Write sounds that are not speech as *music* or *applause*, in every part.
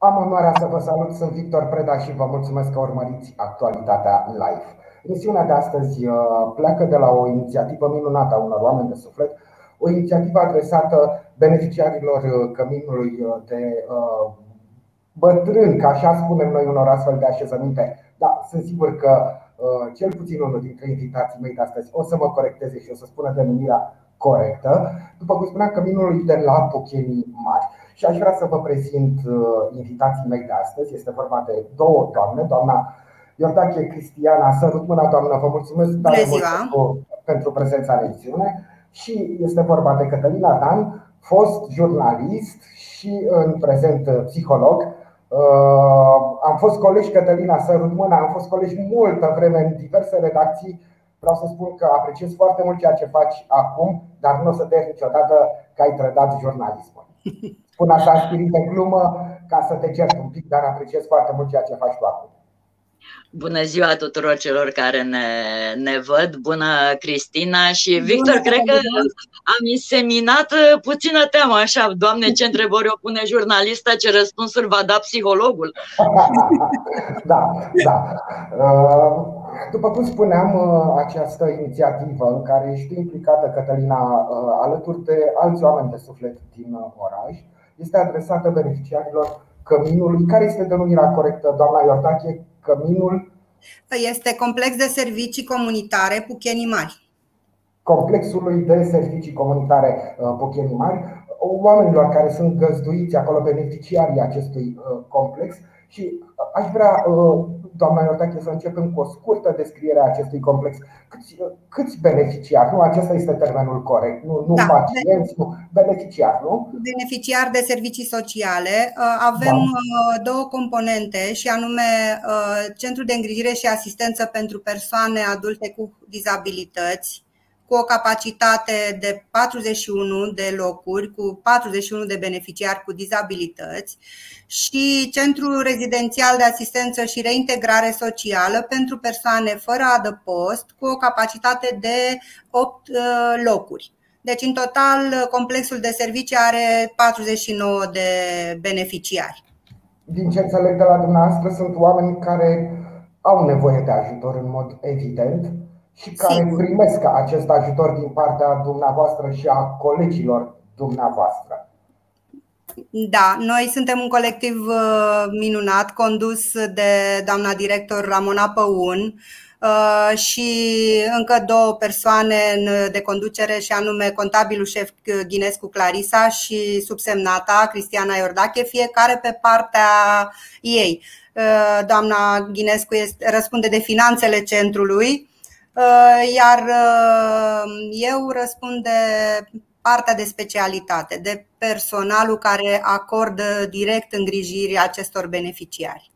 Am onoarea să vă salut, sunt Victor Preda și vă mulțumesc că urmăriți actualitatea live. Emisiunea de astăzi uh, pleacă de la o inițiativă minunată a unor oameni de suflet, o inițiativă adresată beneficiarilor uh, căminului uh, de bătrân, ca așa spunem noi unor astfel de așezăminte. Da, sunt sigur că cel puțin unul dintre invitații mei de astăzi o să mă corecteze și o să spună denumirea corectă. După cum spuneam, căminul de la Pochenii Mari. Și aș vrea să vă prezint uh, invitații mei de astăzi. Este vorba de două doamne, doamna Iordache Cristiana, sărut mâna doamnă, vă mulțumesc tare mult pentru, pentru prezența în emisiune. Și este vorba de Cătălina Dan, fost jurnalist și în prezent psiholog. Uh, am fost colegi Cătălina Sărut Mâna, am fost colegi multă vreme în diverse redacții Vreau să spun că apreciez foarte mult ceea ce faci acum, dar nu o să te niciodată că ai trădat jurnalismul. Spun așa în spirit de glumă ca să te cert un pic, dar apreciez foarte mult ceea ce faci tu acum. Bună ziua tuturor celor care ne, ne văd, bună Cristina și Victor, bună, cred că am inseminat uh, puțină teamă așa, Doamne, ce întrebări o pune jurnalista, ce răspunsuri va da psihologul. *laughs* da, da. Uh, după cum spuneam, uh, această inițiativă în care ești implicată, Cătălina, alături de alți oameni de suflet din oraș, este adresată beneficiarilor căminului. Care este denumirea corectă, doamna Iordache? Căminul? Este complex de servicii comunitare Puchenii Mari. Complexului de servicii comunitare uh, Puchenii Mari, oamenilor care sunt găzduiți acolo, beneficiarii acestui uh, complex și aș vrea doamna Iordache, să începem cu o scurtă descriere a acestui complex. Câți, câți beneficiari? Nu, acesta este termenul corect. Nu, nu da. pacienți, nu. Beneficiari, nu? Beneficiari de servicii sociale. Uh, avem da. Uh, două componente și anume uh, Centrul de îngrijire și asistență pentru persoane adulte cu dizabilități cu o capacitate de 41 de locuri, cu 41 de beneficiari cu dizabilități și Centrul Rezidențial de Asistență și Reintegrare Socială pentru persoane fără adăpost, cu o capacitate de 8 uh, locuri. Deci, în total, complexul de servicii are 49 de beneficiari. Din ce înțeleg de la dumneavoastră, sunt oameni care au nevoie de ajutor în mod evident și care Sigur. primesc acest ajutor din partea dumneavoastră și a colegilor dumneavoastră. Da, noi suntem un colectiv uh, minunat condus de doamna director Ramona Păun uh, și încă două persoane de conducere și anume contabilul șef Ghinescu Clarisa și subsemnata Cristiana Iordache, fiecare pe partea ei. Uh, doamna Ghinescu este, răspunde de finanțele centrului, Uh, iar uh, eu răspund de partea de specialitate, de personalul care acordă direct îngrijiri acestor beneficiari.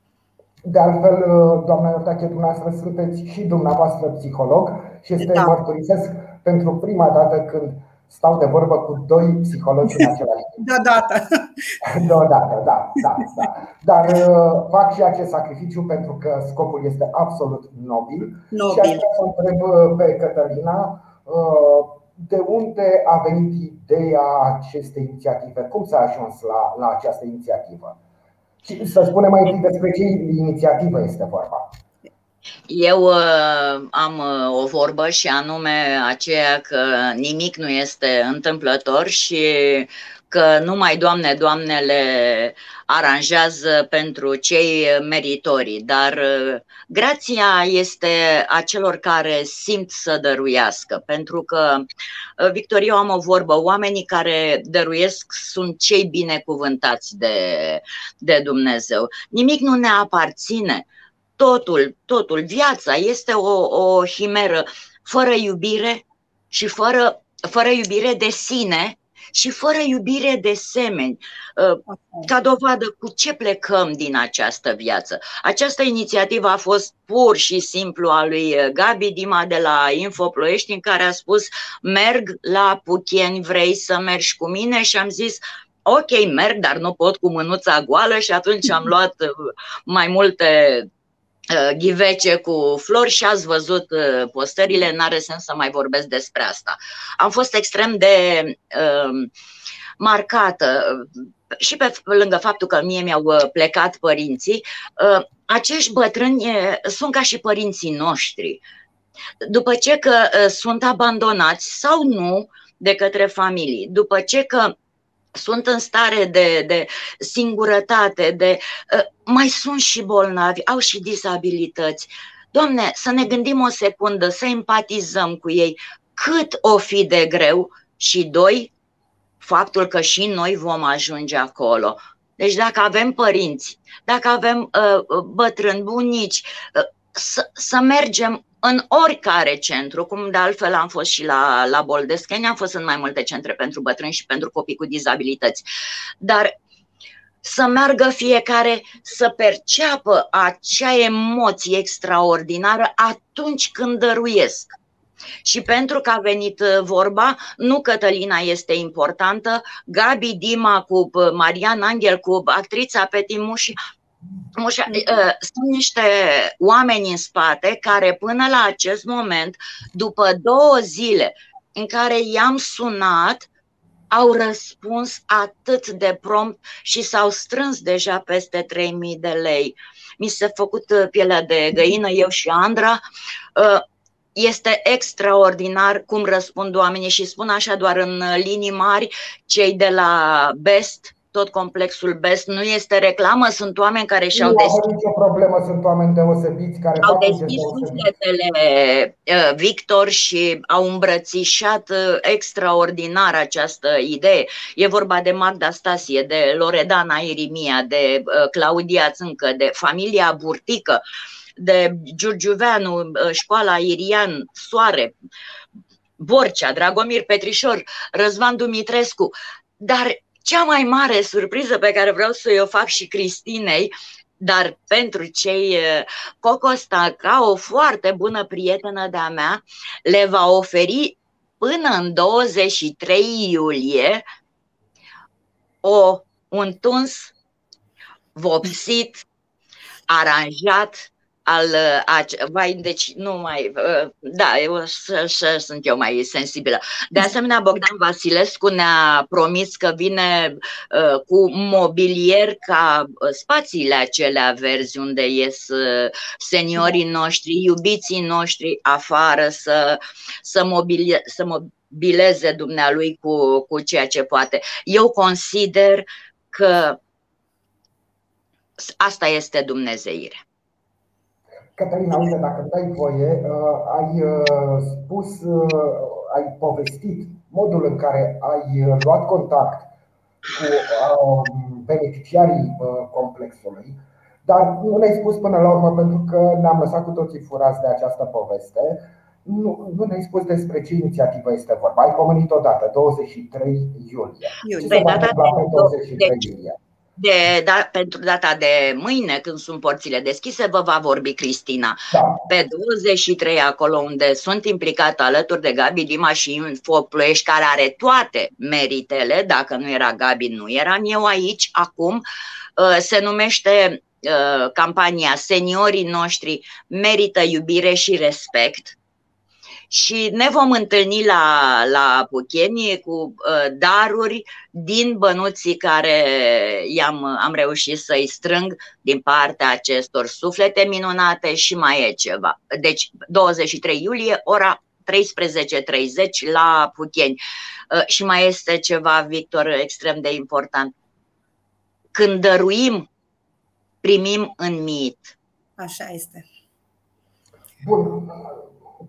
De altfel, uh, doamna Iortache, dumneavoastră sunteți și dumneavoastră psiholog și este da. mărturisesc pentru prima dată când stau de vorbă cu doi psihologi în același timp. Deodată. *laughs* Deodată, *laughs* da, da, da. Dar uh, fac și acest sacrificiu pentru că scopul este absolut nobil. nobil. Și aș vrea să întreb uh, pe Cătălina uh, de unde a venit ideea acestei inițiative? Cum s-a ajuns la, la această inițiativă? Și să spunem mai întâi despre ce inițiativă este vorba. Eu uh, am uh, o vorbă și anume aceea că nimic nu este întâmplător și că numai Doamne, Doamnele aranjează pentru cei meritorii, dar uh, grația este a celor care simt să dăruiască, pentru că, uh, Victor, eu am o vorbă, oamenii care dăruiesc sunt cei binecuvântați de, de Dumnezeu. Nimic nu ne aparține totul, totul, viața este o, o himeră fără iubire și fără, fără iubire de sine și fără iubire de semeni. Uh, ca dovadă cu ce plecăm din această viață. Această inițiativă a fost pur și simplu a lui Gabi Dima de la Info Ploiești în care a spus merg la Pucheni, vrei să mergi cu mine? Și am zis ok, merg, dar nu pot cu mânuța goală și atunci am *laughs* luat mai multe Uh, ghivece cu flori și ați văzut uh, postările, n-are sens să mai vorbesc despre asta. Am fost extrem de uh, marcată și pe lângă faptul că mie mi-au plecat părinții, acești bătrâni sunt ca și părinții noștri. După ce că sunt abandonați sau nu de către familii, după ce că sunt în stare de, de singurătate, de mai sunt și bolnavi, au și disabilități. Doamne, să ne gândim o secundă, să empatizăm cu ei cât o fi de greu și doi, faptul că și noi vom ajunge acolo. Deci dacă avem părinți, dacă avem uh, bătrâni, bunici, uh, să, să mergem în oricare centru, cum de altfel am fost și la, la Boldescani, am fost în mai multe centre pentru bătrâni și pentru copii cu dizabilități. Dar să meargă fiecare să perceapă acea emoție extraordinară atunci când dăruiesc. Și pentru că a venit uh, vorba, nu Cătălina este importantă, Gabi Dima cu uh, Marian Angel, cu actrița Peti Muși, Mușa, uh, sunt niște oameni în spate care până la acest moment, după două zile în care i-am sunat, au răspuns atât de prompt și s-au strâns deja peste 3000 de lei. Mi s-a făcut pielea de găină, eu și Andra. Este extraordinar cum răspund oamenii și spun așa doar în linii mari cei de la Best, tot complexul BEST nu este reclamă, sunt oameni care și-au deschis. Nu nicio problemă, sunt oameni deosebiți care au deschis sufletele uh, Victor și au îmbrățișat uh, extraordinar această idee. E vorba de Magda Stasie, de Loredana Irimia, de uh, Claudia Țâncă, de familia Burtică de Giurgiuveanu, uh, școala Irian, Soare, Borcea, Dragomir Petrișor, Răzvan Dumitrescu, dar cea mai mare surpriză pe care vreau să o fac și Cristinei, dar pentru cei uh, Cocosta, ca o foarte bună prietenă de-a mea, le va oferi până în 23 iulie o, un tuns vopsit, aranjat al, a, vai, deci nu mai, da, eu sunt eu mai sensibilă. De asemenea, Bogdan Vasilescu ne-a promis că vine uh, cu mobilier ca spațiile acelea verzi unde ies uh, seniorii noștri, iubiții noștri afară să, să, mobile, să mobileze dumnealui cu, cu ceea ce poate. Eu consider că asta este Dumnezeire. Cătălina, uite, dacă îmi dai voie, uh, ai uh, spus, uh, ai povestit modul în care ai luat contact cu beneficiarii complexului, dar nu ne-ai spus până la urmă, pentru că ne-am lăsat cu toții furați de această poveste. Nu, nu ne-ai spus despre ce inițiativă este vorba. Ai pomenit odată, 23 iulie. Ce se va întâmpla pe 23 iulie? De, da, pentru data de mâine, când sunt porțile deschise, vă va vorbi Cristina. Da. Pe 23, acolo unde sunt implicată alături de Gabi Dima și Info Ploiești, care are toate meritele, dacă nu era Gabi, nu eram eu aici, acum, uh, se numește uh, campania Seniorii noștri merită iubire și respect și ne vom întâlni la, la Pucheni cu uh, daruri din bănuții care i-am am reușit să-i strâng din partea acestor suflete minunate și mai e ceva. Deci 23 iulie, ora 13.30 la Pucheni. Uh, și mai este ceva, Victor, extrem de important. Când dăruim, primim în mit. Așa este. Bun.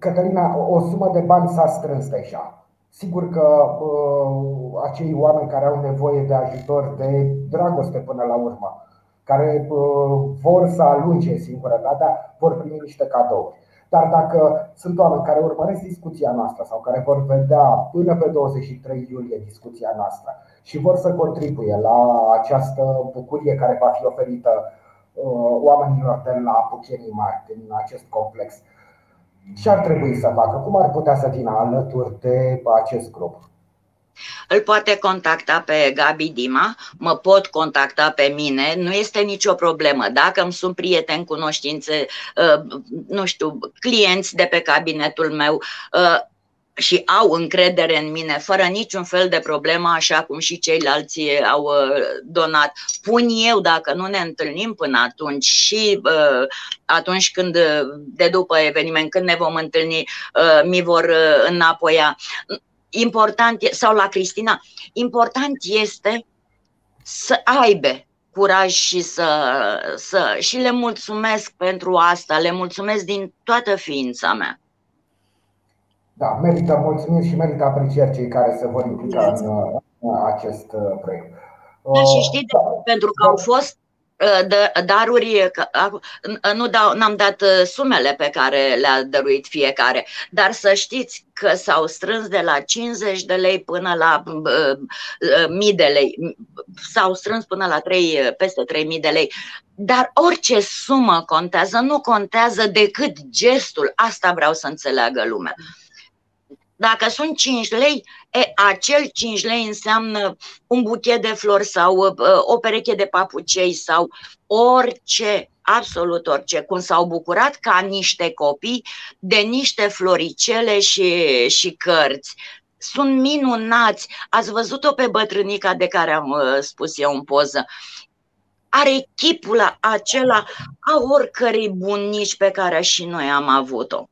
Cătălina, o sumă de bani s-a strâns deja. Sigur că uh, acei oameni care au nevoie de ajutor, de dragoste până la urmă, care uh, vor să alunge singurătatea, vor primi niște cadouri. Dar dacă sunt oameni care urmăresc discuția noastră sau care vor vedea până pe 23 iulie discuția noastră și vor să contribuie la această bucurie care va fi oferită uh, oamenilor de la Puchenii Mari, din acest complex, ce ar trebui să facă? Cum ar putea să vină alături de acest grup? Îl poate contacta pe Gabi Dima, mă pot contacta pe mine, nu este nicio problemă. Dacă îmi sunt prieteni, cunoștințe, uh, nu știu, clienți de pe cabinetul meu, uh, și au încredere în mine fără niciun fel de problemă, așa cum și ceilalți au uh, donat. Pun eu, dacă nu ne întâlnim până atunci și uh, atunci când, de după eveniment, când ne vom întâlni, uh, mi vor uh, înapoia. Important, sau la Cristina, important este să aibă curaj și să, să și le mulțumesc pentru asta, le mulțumesc din toată ființa mea. Da, merită mulțumiri și merită aprecieri cei care se vor implica în, în acest uh, proiect. Da, și știți, da. pentru că au fost uh, daruri, nu dau, n-am dat uh, sumele pe care le-a dăruit fiecare, dar să știți că s-au strâns de la 50 de lei până la uh, mii de lei, s-au strâns până la 3, peste 3000 de lei. Dar orice sumă contează, nu contează decât gestul, asta vreau să înțeleagă lumea. Dacă sunt 5 lei, e, acel 5 lei înseamnă un buchet de flori sau uh, o pereche de papucei sau orice, absolut orice, cum s-au bucurat ca niște copii de niște floricele și, și cărți. Sunt minunați. Ați văzut-o pe bătrânica de care am uh, spus eu în poză are chipul acela a oricărei bunici pe care și noi am avut-o.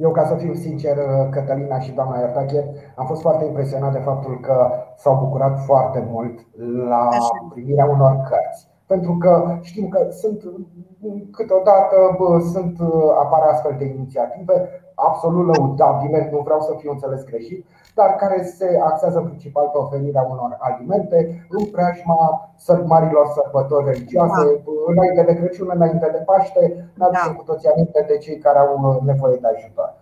Eu, ca să fiu sincer, Cătălina și doamna Iartache, am fost foarte impresionat de faptul că s-au bucurat foarte mult la primirea unor cărți. Pentru că știm că sunt câteodată bă, sunt, apar astfel de inițiative absolut lăudabile, nu vreau să fiu înțeles greșit, dar care se axează principal pe oferirea unor alimente în preajma marilor sărbători religioase, da. înainte de Crăciun, înainte de Paște, ne aducem da. cu toții aminte de cei care au nevoie de ajutor.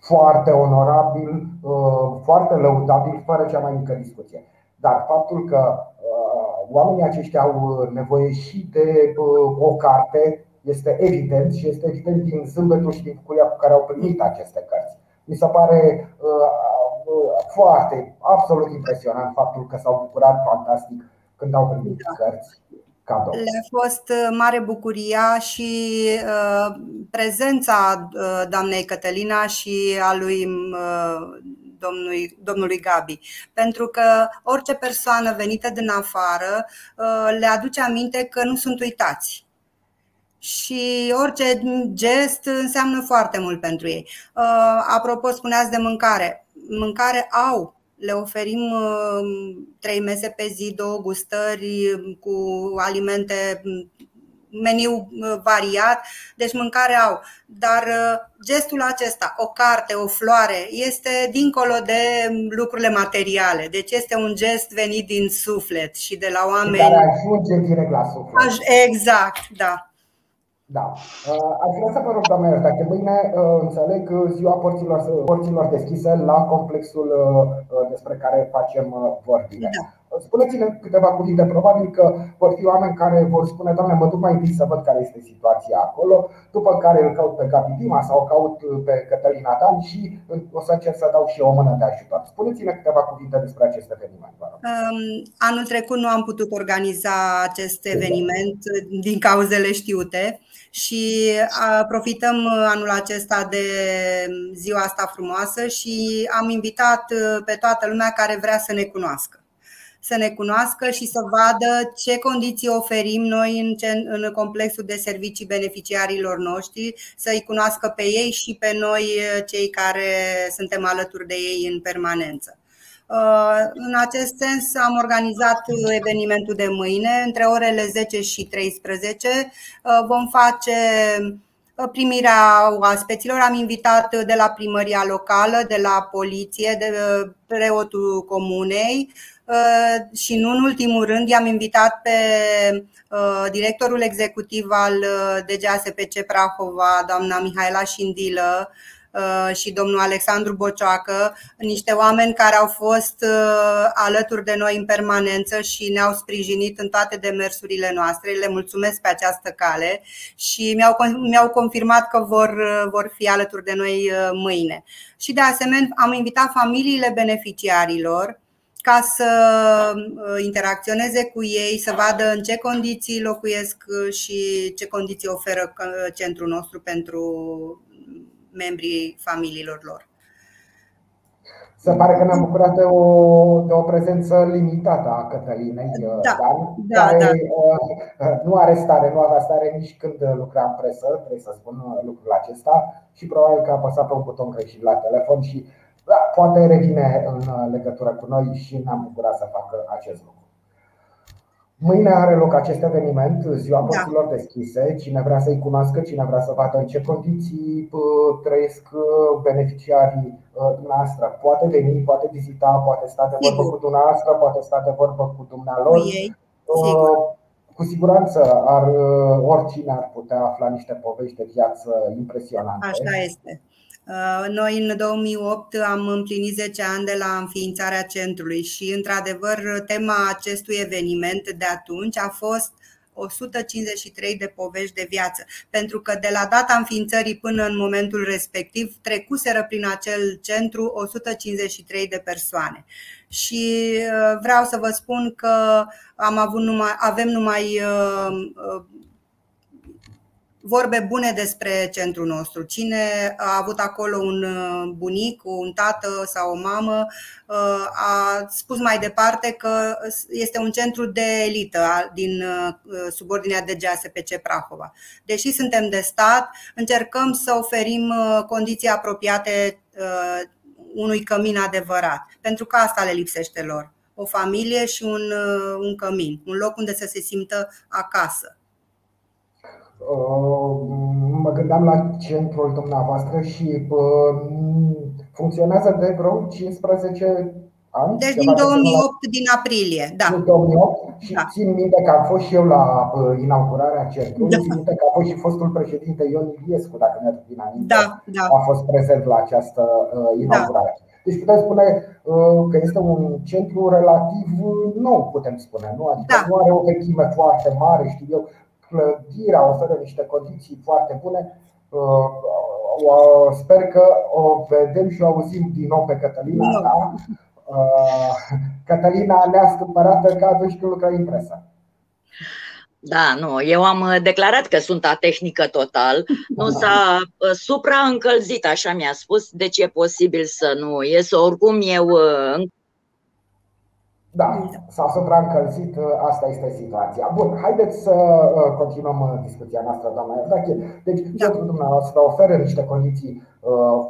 Foarte onorabil, uh, foarte lăudabil, fără cea mai mică discuție. Dar faptul că uh, oamenii aceștia au nevoie și de uh, o carte este evident și este evident din zâmbetul și din bucuria cu care au primit aceste cărți. Mi se pare foarte, absolut impresionant faptul că s-au bucurat fantastic când au primit da. cărți. Cadou. Le-a fost uh, mare bucuria și uh, prezența uh, doamnei Cătălina și a lui uh, domnului, domnului Gabi. Pentru că orice persoană venită din afară uh, le aduce aminte că nu sunt uitați și orice gest înseamnă foarte mult pentru ei. Uh, apropo, spuneați de mâncare mâncare au. Le oferim uh, trei mese pe zi, două gustări um, cu alimente um, meniu uh, variat, deci mâncare au. Dar uh, gestul acesta, o carte, o floare, este dincolo de um, lucrurile materiale. Deci este un gest venit din suflet și de la oameni. Care ajunge direct la suflet. Exact, da. Da. Uh, aș vrea să vă rog, doamne, dacă mâine uh, înțeleg ziua porților, porților deschise la complexul uh, despre care facem vorbire. Da. Spuneți-ne câteva cuvinte. Probabil că vor fi oameni care vor spune, doamne, mă duc mai întâi să văd care este situația acolo, după care îl caut pe Gabi Dima sau o caut pe Cătălina Dan și o să încerc să dau și eu o mână de ajutor. Spuneți-ne câteva cuvinte despre acest eveniment. Um, anul trecut nu am putut organiza acest eveniment din cauzele știute și profităm anul acesta de ziua asta frumoasă și am invitat pe toată lumea care vrea să ne cunoască să ne cunoască și să vadă ce condiții oferim noi în, în complexul de servicii beneficiarilor noștri, să-i cunoască pe ei și pe noi, cei care suntem alături de ei în permanență. Uh, în acest sens am organizat evenimentul de mâine, între orele 10 și 13. Uh, vom face uh, primirea oaspeților. Am invitat de la primăria locală, de la poliție, de preotul comunei și nu în ultimul rând i-am invitat pe directorul executiv al DGASPC Prahova, doamna Mihaela Șindilă, Uh, și domnul Alexandru Bocioacă, niște oameni care au fost uh, alături de noi în permanență și ne-au sprijinit în toate demersurile noastre. Le mulțumesc pe această cale și mi-au, mi-au confirmat că vor, uh, vor fi alături de noi mâine. Și de asemenea am invitat familiile beneficiarilor ca să interacționeze cu ei, să vadă în ce condiții locuiesc și ce condiții oferă centrul nostru pentru membrii familiilor lor. Se pare că ne-am bucurat de o, de o prezență limitată a Cătălinei Da, Dan, da, care da. uh, nu are stare, nu avea stare nici când lucra în presă, trebuie să spun lucrul acesta și probabil că a apăsat pe un buton greșit la telefon și da, poate revine în legătură cu noi și ne-am bucurat să facă acest lucru. Mâine are loc acest eveniment, Ziua Da. Porților Deschise. Cine vrea să-i cunoască, cine vrea să vadă în ce condiții uh, trăiesc uh, beneficiarii uh, dumneavoastră, poate veni, poate vizita, poate sta de vorbă Sigur. cu dumneavoastră, poate sta de vorbă cu Cu dumnealor. ei, sigur. Uh, Cu siguranță ar, uh, oricine ar putea afla niște povești de viață impresionante. Așa este. Uh, Noi în 2008 am împlinit 10 ani de la înființarea centrului și, într-adevăr, tema acestui eveniment de atunci a fost 153 de povești de viață, pentru că de la data înființării până în momentul respectiv trecuseră prin acel centru 153 de persoane. Și uh, vreau să vă spun că am avut numai, avem numai uh, uh, vorbe bune despre centrul nostru. Cine a avut acolo un uh, bunic, un tată sau o mamă, uh, a spus mai departe că este un centru de elită a- din uh, subordinea de GASPC Prahova. Deși suntem de stat, încercăm să oferim uh, condiții apropiate uh, unui cămin adevărat, pentru că asta le lipsește lor. O familie și un, uh, un cămin, un loc unde să se simtă acasă. Uh, Mă gândeam la centrul dumneavoastră și uh, funcționează de vreo 15 ani. Deci ceva din de genul 2008, din aprilie, da. Din 2008 și Da. țin minte că am fost și eu la uh, inaugurarea centrului, Da. țin minte că a fost și fostul președinte Ion Iliescu, dacă mi-aduc bine aminte, Da, da, a fost prezent la această uh, inaugurare. Deci putem spune uh, că este un centru relativ uh, nou, putem spune, nu? Adică Da. nu are o vechime foarte mare, știu eu, clădirea oferă niște condiții foarte bune. Uh, o- Sper că o vedem și o auzim din nou pe Cătălina Nu. ta. Uh, Cătălina neastâmpărată ca atunci când lucrai în presă. Da, nu, eu am uh, declarat că sunt atehnică total, nu s-a uh, supraîncălzit, așa mi-a spus, deci e posibil să nu ies, oricum eu uh, în- Da, s-a supraîncălzit, asta este situația. Bun, haideți să uh, continuăm uh, discuția noastră, doamna Evdache. Deci, Da. centrul dumneavoastră oferă niște condiții uh,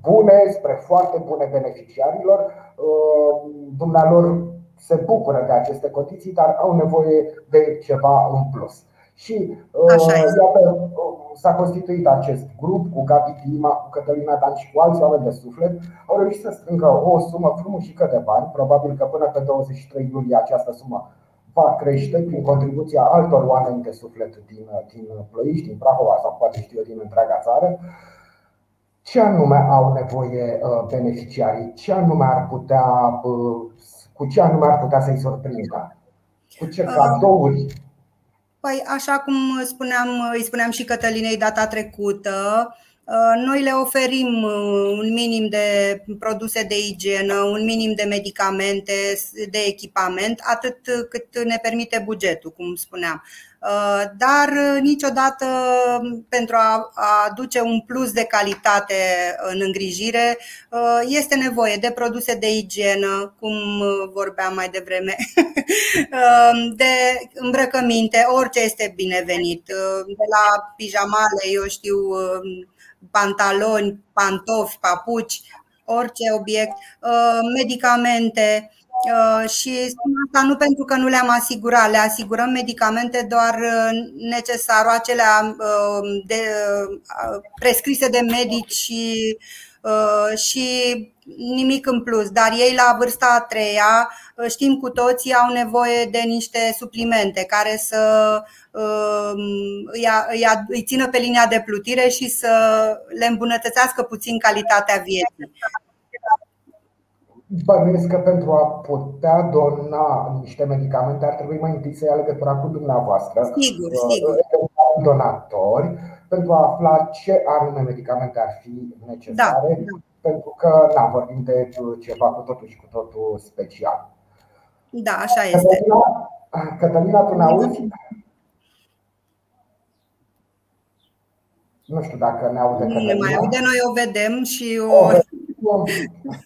bune, spre foarte bune beneficiarilor. Uh, Dumnealor se bucură de aceste condiții, dar au nevoie de ceva în plus. Și uh, Așa este. iată, uh, s-a constituit acest grup cu Gabi Dima, cu Cătălina Dan și cu alți oameni de suflet. Au reușit să strângă o sumă frumușică de bani. Probabil că până pe 23 iulie această sumă va crește prin contribuția altor oameni de suflet din, din Ploiești, din Prahova sau poate știu eu din întreaga țară. Ce anume au nevoie uh, beneficiarii? Ce anume ar putea, uh, cu ce anume ar putea să-i surprindă? Cu ce Uh, cadouri? Păi, așa cum spuneam, îi spuneam și Cătălinei data trecută, uh, noi le oferim uh, un minim de produse de igienă, un minim de medicamente, de echipament, atât cât ne permite bugetul, cum spuneam. Uh, Dar uh, niciodată pentru a aduce un plus de calitate în îngrijire uh, este nevoie de produse de igienă, cum uh, vorbeam mai devreme, *laughs* uh, de îmbrăcăminte, orice este binevenit, uh, de la pijamale, eu știu, uh, pantaloni, pantofi, papuci, orice obiect, uh, medicamente. Uh, Și spun asta nu pentru că nu le-am asigurat, le asigurăm medicamente doar uh, necesarul, acelea uh, de, uh, prescrise de medici și, uh, și nimic în plus. Dar ei la vârsta a treia, uh, știm cu toții, au nevoie de niște suplimente care să uh, îi, îi, îi țină pe linia de plutire și să le îmbunătățească puțin calitatea vieții. Bănuiesc că pentru a putea dona niște medicamente ar trebui mai întâi să ia legătura cu dumneavoastră, Sigur, uh, sigur. donatori, pentru a afla ce anume medicamente ar fi necesare, Da, da. Pentru că na, vorbim de ceva cu totul și cu totul special. Da, așa este. Cătălina, Cătălina tu ne auzi? Nu știu dacă ne aude Nu ne Cătălina. mai aude, noi o vedem și o. O vedem.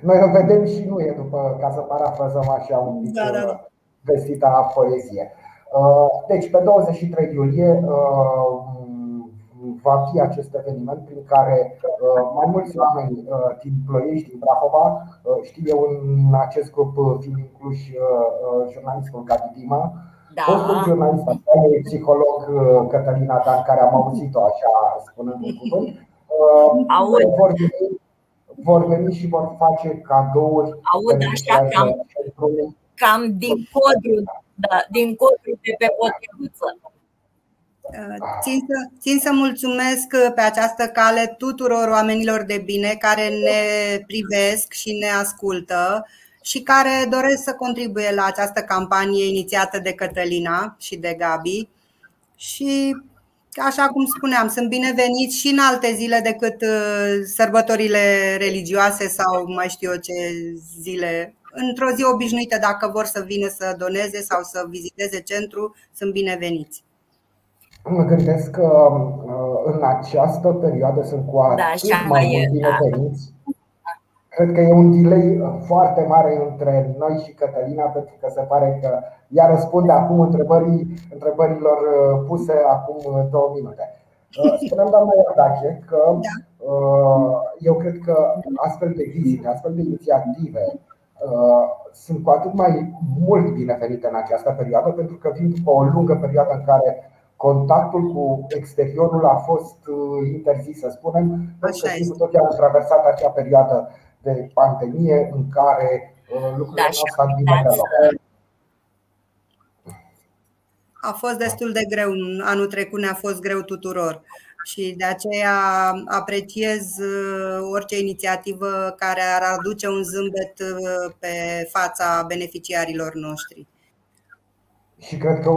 Noi o vedem și nu e după, ca să parafrazăm așa un pic da, da, da. vestita poezie. Deci, pe 23 iulie va fi acest eveniment prin care mai mulți oameni din Ploiești, din Brahova, știu eu în acest grup fiind inclus jurnalistul Gabi Dima, da. Fostul jurnalist, psiholog Cătălina Dan, care am auzit-o așa spunând un cuvânt, vor veni, vor veni și vor face cadouri. Aud așa cam, cam din codul, da, din codul de pe potriviță. Țin să, țin să mulțumesc pe această cale tuturor oamenilor de bine care ne privesc și ne ascultă și care doresc să contribuie la această campanie inițiată de Cătălina și de Gabi. Și așa cum spuneam, sunt bineveniți și în alte zile decât uh, sărbătorile religioase sau mai știu eu ce zile. Într-o zi obișnuită, dacă vor să vină să doneze sau să viziteze centru, sunt bineveniți. Mă gândesc că uh, în această perioadă sunt cu da, atât da, mai mulți da. bineveniți. Da Cred că e un delay uh, foarte mare între noi și Cătălina, pentru că se pare că ea răspunde acum întrebării, întrebărilor uh, puse acum uh, două minute. Spuneam, doamna Iordache, că da. eu cred că astfel de vizite, astfel de inițiative sunt cu atât mai mult binevenite în această perioadă, pentru că vin după o lungă perioadă în care contactul cu exteriorul a fost interzis, să spunem, pentru că tot am traversat acea perioadă de pandemie în care uh, lucrurile da, nu au stat bine pe loc. A fost destul de greu. Anul trecut ne-a fost greu tuturor și de aceea apreciez uh, orice inițiativă care ar aduce un zâmbet uh, pe fața beneficiarilor noștri. Și cred că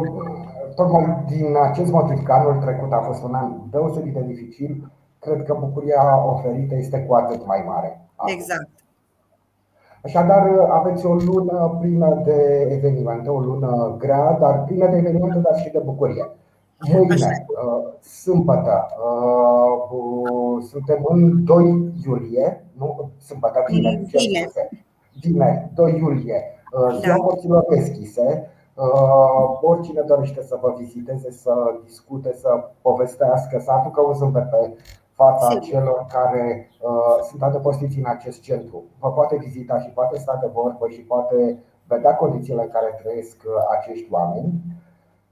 tocmai din acest motiv că anul trecut a fost un an deosebit de dificil, cred că bucuria oferită este cu atât mai mare. Exact. Așadar, aveți o lună plină de evenimente, o lună grea, dar plină de evenimente, dar și de bucurie. Mâine, uh, sâmbătă, uh, suntem în 2 iulie, nu, sâmbătă, vineri, vineri, 2 iulie, uh, ziua da. porților deschise. Oricine dorește să vă viziteze, să discute, să povestească, să aducă un zâmbet pe fața Sigur. celor care uh, sunt adăpostiți în acest centru. Vă poate vizita și poate sta de vorbă și poate vedea condițiile în care trăiesc uh, acești oameni.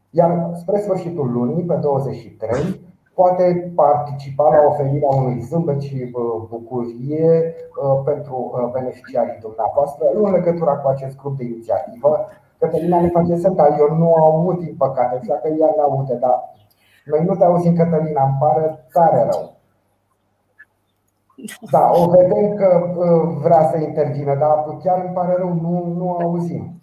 Iar spre sfârșitul lunii, pe 23, poate participa la oferirea unui zâmbet și uh, bucurie uh, pentru beneficiarii dumneavoastră în legătură cu acest grup de inițiativă. Cătălina ne face semn, dar eu nu aud, din păcate, exact că ea ne aude, dar noi nu te auzim, Cătălina, îmi pare tare rău. Da, o vedem că vrea să intervină, dar chiar îmi pare rău, nu, nu auzim.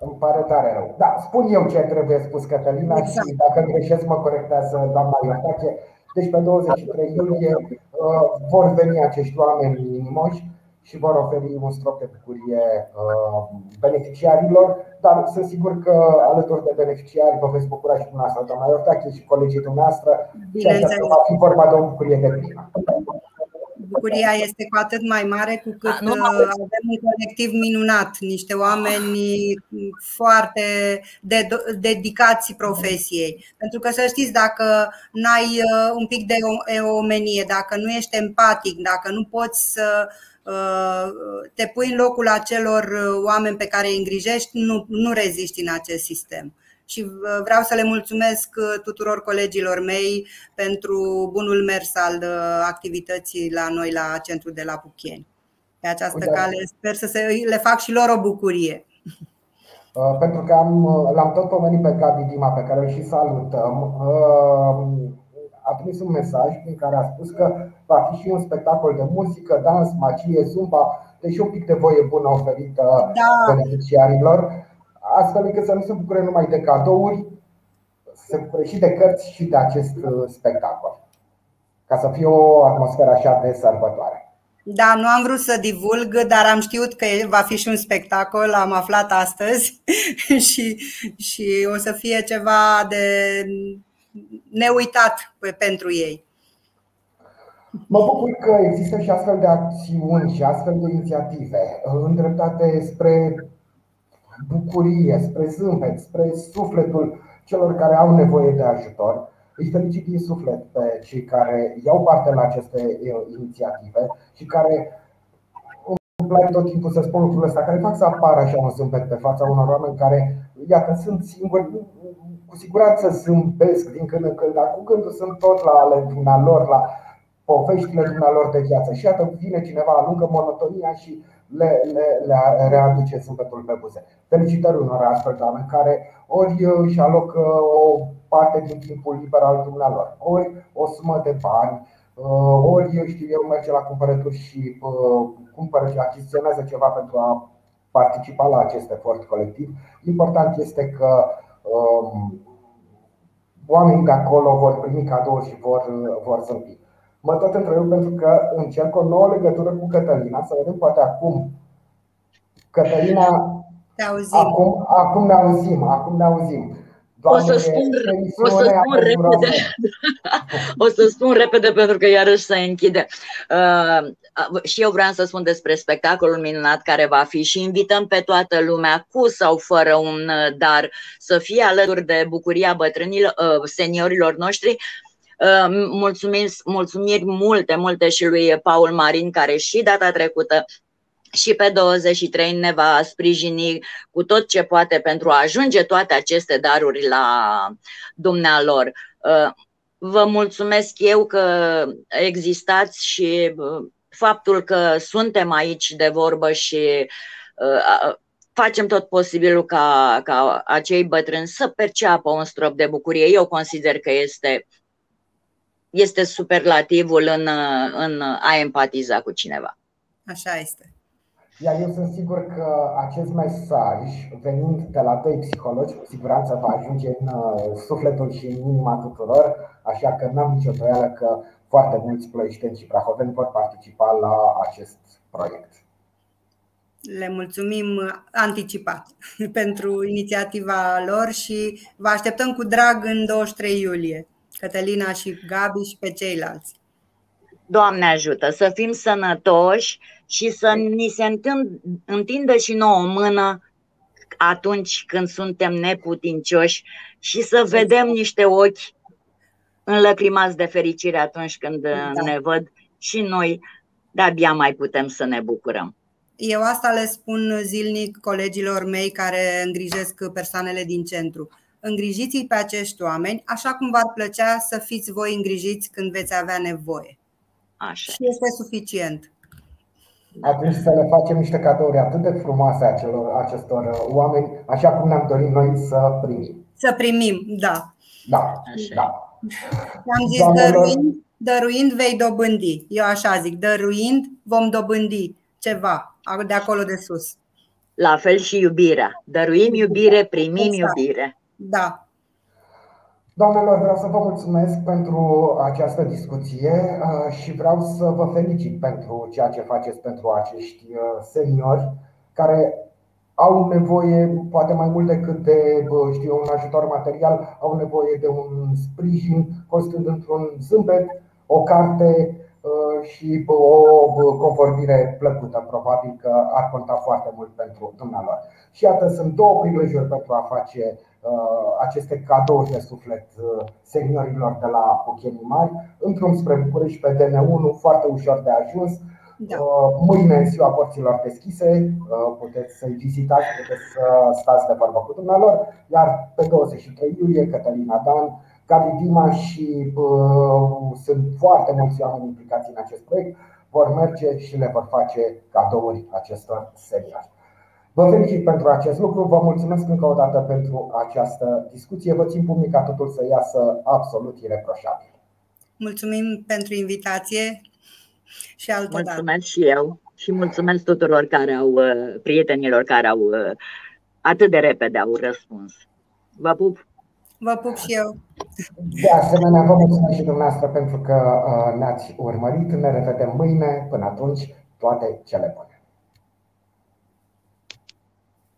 Îmi pare tare rău. Da, spun eu ce trebuie spus Cătălina exact. și dacă greșesc mă corectează doamna Iotache. Deci pe 23 iulie uh, vor veni acești oameni minimoși și vor oferi un strop de bucurie uh, beneficiarilor, dar sunt sigur că alături de beneficiari vă veți bucura și dumneavoastră, doamna Iortache și colegii dumneavoastră, ceea ce va fi vorba de o bucurie de plină. Bucuria este cu atât mai mare cu cât uh, avem un colectiv minunat, niște oameni foarte dedicați profesiei. Pentru că să știți, dacă n-ai uh, un pic de omenie, dacă nu ești empatic, dacă nu poți să Uh, te pui în locul acelor uh, oameni pe care îi îngrijești, nu, nu reziști în acest sistem. Și uh, vreau să le mulțumesc tuturor colegilor mei pentru bunul mers al activității la noi la centru de la Pucheni. Pe această Uite. cale sper să se, le fac și lor o bucurie. Pentru că am, l-am tot pomenit pe Gabi Dima, pe care îl și salutăm a trimis un mesaj prin care a spus că va fi și un spectacol de muzică, dans, magie, zumba, deci un pic de voie bună oferită da. beneficiarilor, astfel încât să nu se bucure numai de cadouri, să se bucure și de cărți și de acest uh, spectacol. Ca să fie o atmosferă așa de sărbătoare. Da, nu am vrut să divulg, dar am știut că va fi și un spectacol, am aflat astăzi *laughs* și, și o să fie ceva de neuitat pentru ei. Mă bucur că există și astfel de acțiuni și astfel de inițiative îndreptate spre bucurie, spre zâmbet, spre sufletul celor care au nevoie de ajutor. Îi felicit din suflet pe cei care iau parte la aceste inițiative și care îmi place tot timpul să spun lucrurile astea, care fac să apară așa un zâmbet pe fața unor oameni care, iată, sunt singuri, cu siguranță zâmbesc din când în când, dar cu gândul sunt tot la ale dumnealor, la poveștile dumnealor de viață. Și iată, vine cineva, alungă monotonia și le, le, le readuce zâmbetul pe buze. Felicitări unor astfel de oameni care ori își alocă o parte din timpul liber al dumnealor, ori o sumă de bani, uh, ori eu știu eu merge la cumpărături și uh, cumpără și achiziționează ceva pentru a participa la acest efort colectiv. Important este că um, oamenii de acolo vor primi cadouri și vor, vor zâmbi. Mă tot întreb pentru că încerc o nouă legătură cu Cătălina, să vedem poate acum. Cătălina, Te auzim. acum, acum ne auzim, acum ne auzim. o să spun, o să spun repede. *laughs* o să spun repede pentru că iarăși se închide. Uh, și eu vreau să spun despre spectacolul minunat care va fi și invităm pe toată lumea cu sau fără un dar să fie alături de bucuria bătrânilor, uh, seniorilor noștri Mulțumiri, mulțumiri multe, multe și lui Paul Marin, care și data trecută și pe 23 ne va sprijini cu tot ce poate pentru a ajunge toate aceste daruri la dumnealor. Vă mulțumesc eu că existați și faptul că suntem aici de vorbă și facem tot posibilul ca, ca acei bătrâni să perceapă un strop de bucurie. Eu consider că este este superlativul în, în a empatiza cu cineva. Așa este. Iar eu sunt sigur că acest mesaj, venind de la doi psihologi, cu siguranță va ajunge în uh, sufletul și în inima tuturor, așa că n-am nicio îndoială că foarte mulți plăișteni și prahoveni vor participa la acest proiect. Le mulțumim anticipat *laughs* pentru inițiativa lor și vă așteptăm cu drag în 23 iulie. Cătălina și Gabi și pe ceilalți. Doamne ajută, să fim sănătoși și să ni se întindă și nouă o mână atunci când suntem neputincioși și să vedem niște ochi înlăcrimați de fericire atunci când da. ne văd și noi de-abia mai putem să ne bucurăm. Eu asta le spun zilnic colegilor mei care îngrijesc persoanele din centru îngrijiți pe acești oameni așa cum v-ar plăcea să fiți voi îngrijiți când veți avea nevoie. Așa. Și este suficient. Atunci să le facem niște cadouri atât de frumoase acelor, acestor oameni, așa cum ne-am dorit noi să primim. Să primim, da. Da, așa. da. Am zis, Doamnelor... dăruind, dăruind vei dobândi. Eu așa zic, dăruind vom dobândi ceva de acolo de sus. La fel și iubirea. Dăruim iubire, primim exact. iubire. Da. Doamnelor, vreau să vă mulțumesc pentru această discuție uh, și vreau să vă felicit pentru ceea ce faceți pentru acești uh, seniori care au nevoie, poate mai mult decât de știu, un ajutor material, au nevoie de un sprijin constând într-un zâmbet, o carte uh, și o convorbire plăcută. Probabil că ar conta foarte mult pentru dumnealor. Și iată, sunt două prilejuri pentru a face Uh, aceste cadouri de suflet uh, seniorilor de la Pochenii Mari, într-un spre București pe DN1, foarte ușor de ajuns. Da. Uh, mâine, în ziua porților deschise, puteți să-i vizitați, puteți să stați de vorbă cu dumnealor, iar pe 23 iulie, Cătălina Dan, Gabi Dima și uh, sunt foarte mulți oameni implicați în acest proiect, vor merge și le vor face cadouri acestor seniori. Vă felicit pentru acest lucru, vă mulțumesc încă o dată pentru această discuție. Vă țin pumnii ca totul să iasă absolut ireproșabil. Mulțumim pentru invitație și altă Mulțumesc dată. și eu și mulțumesc tuturor care au, uh, prietenilor care au uh, atât de repede au răspuns. Vă pup! Vă pup și eu! De asemenea, vă mulțumesc și dumneavoastră pentru că uh, ne-ați urmărit. Ne revedem mâine. Până atunci, toate cele bune!